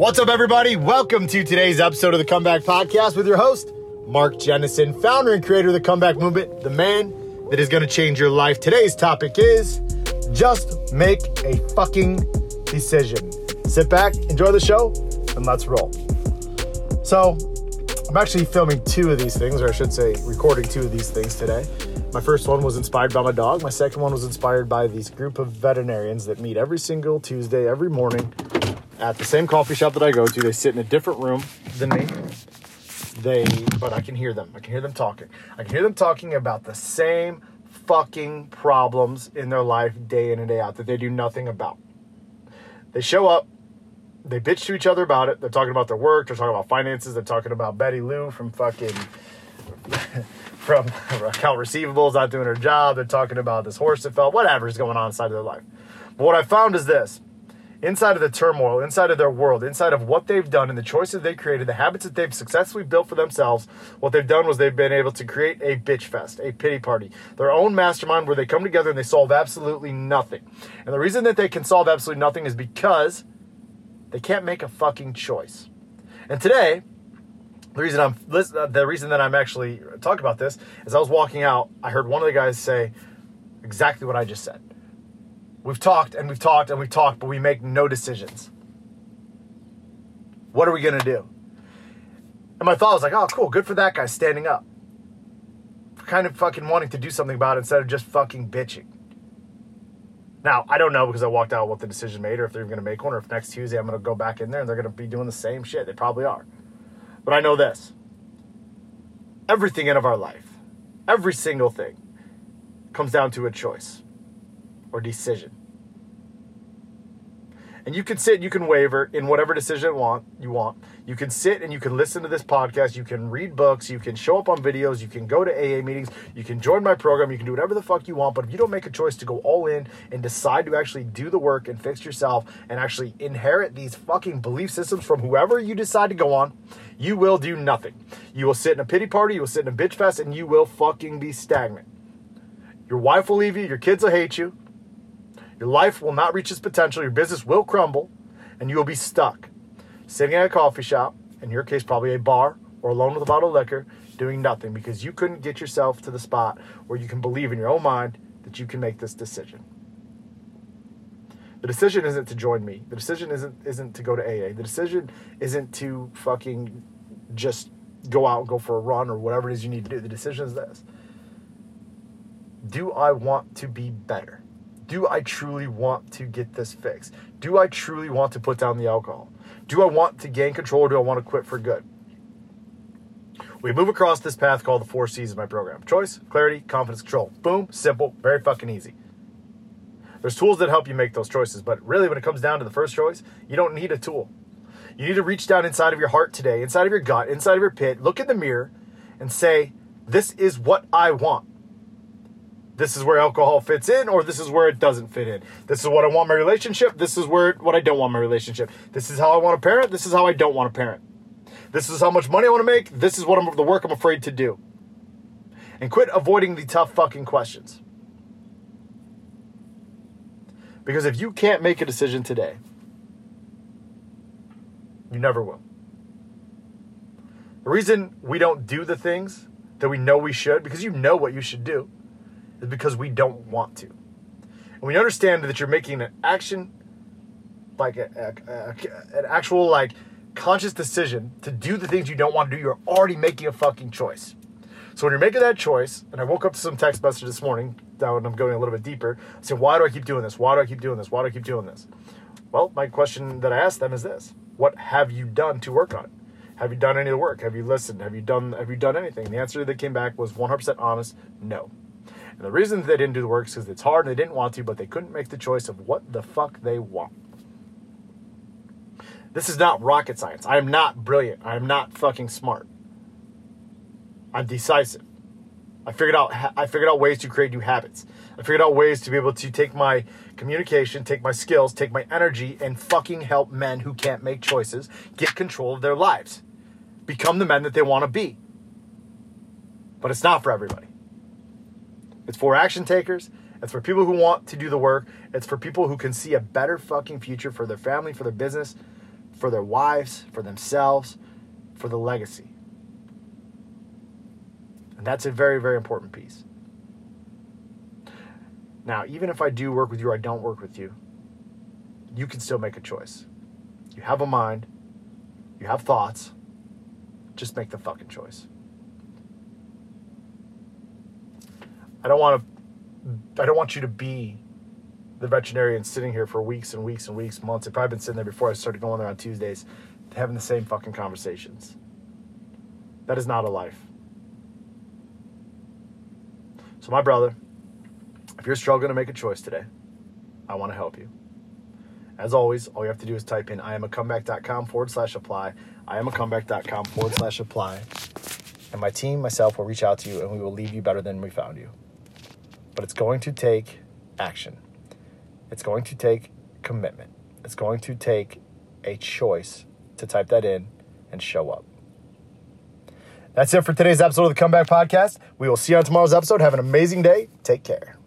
What's up, everybody? Welcome to today's episode of the Comeback Podcast with your host, Mark Jennison, founder and creator of the Comeback Movement, the man that is going to change your life. Today's topic is just make a fucking decision. Sit back, enjoy the show, and let's roll. So, I'm actually filming two of these things, or I should say, recording two of these things today. My first one was inspired by my dog. My second one was inspired by these group of veterinarians that meet every single Tuesday, every morning at the same coffee shop that I go to. They sit in a different room than me. They, but I can hear them. I can hear them talking. I can hear them talking about the same fucking problems in their life day in and day out that they do nothing about. They show up, they bitch to each other about it. They're talking about their work, they're talking about finances, they're talking about Betty Lou from fucking from account receivables not doing her job. They're talking about this horse that fell, whatever is going on inside of their life. But what I found is this inside of the turmoil, inside of their world, inside of what they've done and the choices they created, the habits that they've successfully built for themselves, what they've done was they've been able to create a bitch fest, a pity party, their own mastermind where they come together and they solve absolutely nothing. And the reason that they can solve absolutely nothing is because they can't make a fucking choice. And today, the reason I'm uh, the reason that I'm actually talking about this is I was walking out, I heard one of the guys say exactly what I just said. We've talked and we've talked and we've talked, but we make no decisions. What are we going to do? And my thought was like, oh, cool, good for that guy standing up. Kind of fucking wanting to do something about it instead of just fucking bitching. Now, I don't know because I walked out what the decision made or if they're going to make one or if next Tuesday I'm going to go back in there and they're going to be doing the same shit. They probably are. But I know this everything in of our life, every single thing, comes down to a choice or decision. And you can sit you can waver in whatever decision want, you want. You can sit and you can listen to this podcast. You can read books. You can show up on videos. You can go to AA meetings. You can join my program. You can do whatever the fuck you want. But if you don't make a choice to go all in and decide to actually do the work and fix yourself and actually inherit these fucking belief systems from whoever you decide to go on, you will do nothing. You will sit in a pity party. You will sit in a bitch fest and you will fucking be stagnant. Your wife will leave you. Your kids will hate you. Your life will not reach its potential, your business will crumble, and you will be stuck sitting at a coffee shop, in your case, probably a bar or alone with a bottle of liquor, doing nothing because you couldn't get yourself to the spot where you can believe in your own mind that you can make this decision. The decision isn't to join me. The decision isn't isn't to go to AA. The decision isn't to fucking just go out and go for a run or whatever it is you need to do. The decision is this. Do I want to be better? Do I truly want to get this fixed? Do I truly want to put down the alcohol? Do I want to gain control or do I want to quit for good? We move across this path called the four C's of my program choice, clarity, confidence, control. Boom, simple, very fucking easy. There's tools that help you make those choices, but really, when it comes down to the first choice, you don't need a tool. You need to reach down inside of your heart today, inside of your gut, inside of your pit, look in the mirror, and say, This is what I want this is where alcohol fits in or this is where it doesn't fit in. This is what I want my relationship. This is where what I don't want my relationship. This is how I want to parent. This is how I don't want to parent. This is how much money I want to make. This is what I'm the work I'm afraid to do. And quit avoiding the tough fucking questions. Because if you can't make a decision today, you never will. The reason we don't do the things that we know we should, because you know what you should do, is because we don't want to. And we understand that you're making an action, like a, a, a, an actual like conscious decision to do the things you don't want to do. You're already making a fucking choice. So when you're making that choice, and I woke up to some text message this morning, down I'm going a little bit deeper, saying, why do I keep doing this? Why do I keep doing this? Why do I keep doing this? Well, my question that I asked them is this: What have you done to work on it? Have you done any of the work? Have you listened? Have you done Have you done anything? the answer that came back was 100% honest: No. And the reason they didn't do the work is because it's hard and they didn't want to, but they couldn't make the choice of what the fuck they want. This is not rocket science. I am not brilliant. I am not fucking smart. I'm decisive. I figured out I figured out ways to create new habits. I figured out ways to be able to take my communication, take my skills, take my energy and fucking help men who can't make choices get control of their lives. Become the men that they want to be. But it's not for everybody. It's for action takers. It's for people who want to do the work. It's for people who can see a better fucking future for their family, for their business, for their wives, for themselves, for the legacy. And that's a very, very important piece. Now, even if I do work with you or I don't work with you, you can still make a choice. You have a mind, you have thoughts, just make the fucking choice. I don't want to I don't want you to be the veterinarian sitting here for weeks and weeks and weeks, months. I've probably been sitting there before I started going there on Tuesdays, having the same fucking conversations. That is not a life. So, my brother, if you're struggling to make a choice today, I want to help you. As always, all you have to do is type in iamacomeback.com forward slash apply, iamacomeback.com forward slash apply, and my team, myself, will reach out to you and we will leave you better than we found you. But it's going to take action. It's going to take commitment. It's going to take a choice to type that in and show up. That's it for today's episode of the Comeback Podcast. We will see you on tomorrow's episode. Have an amazing day. Take care.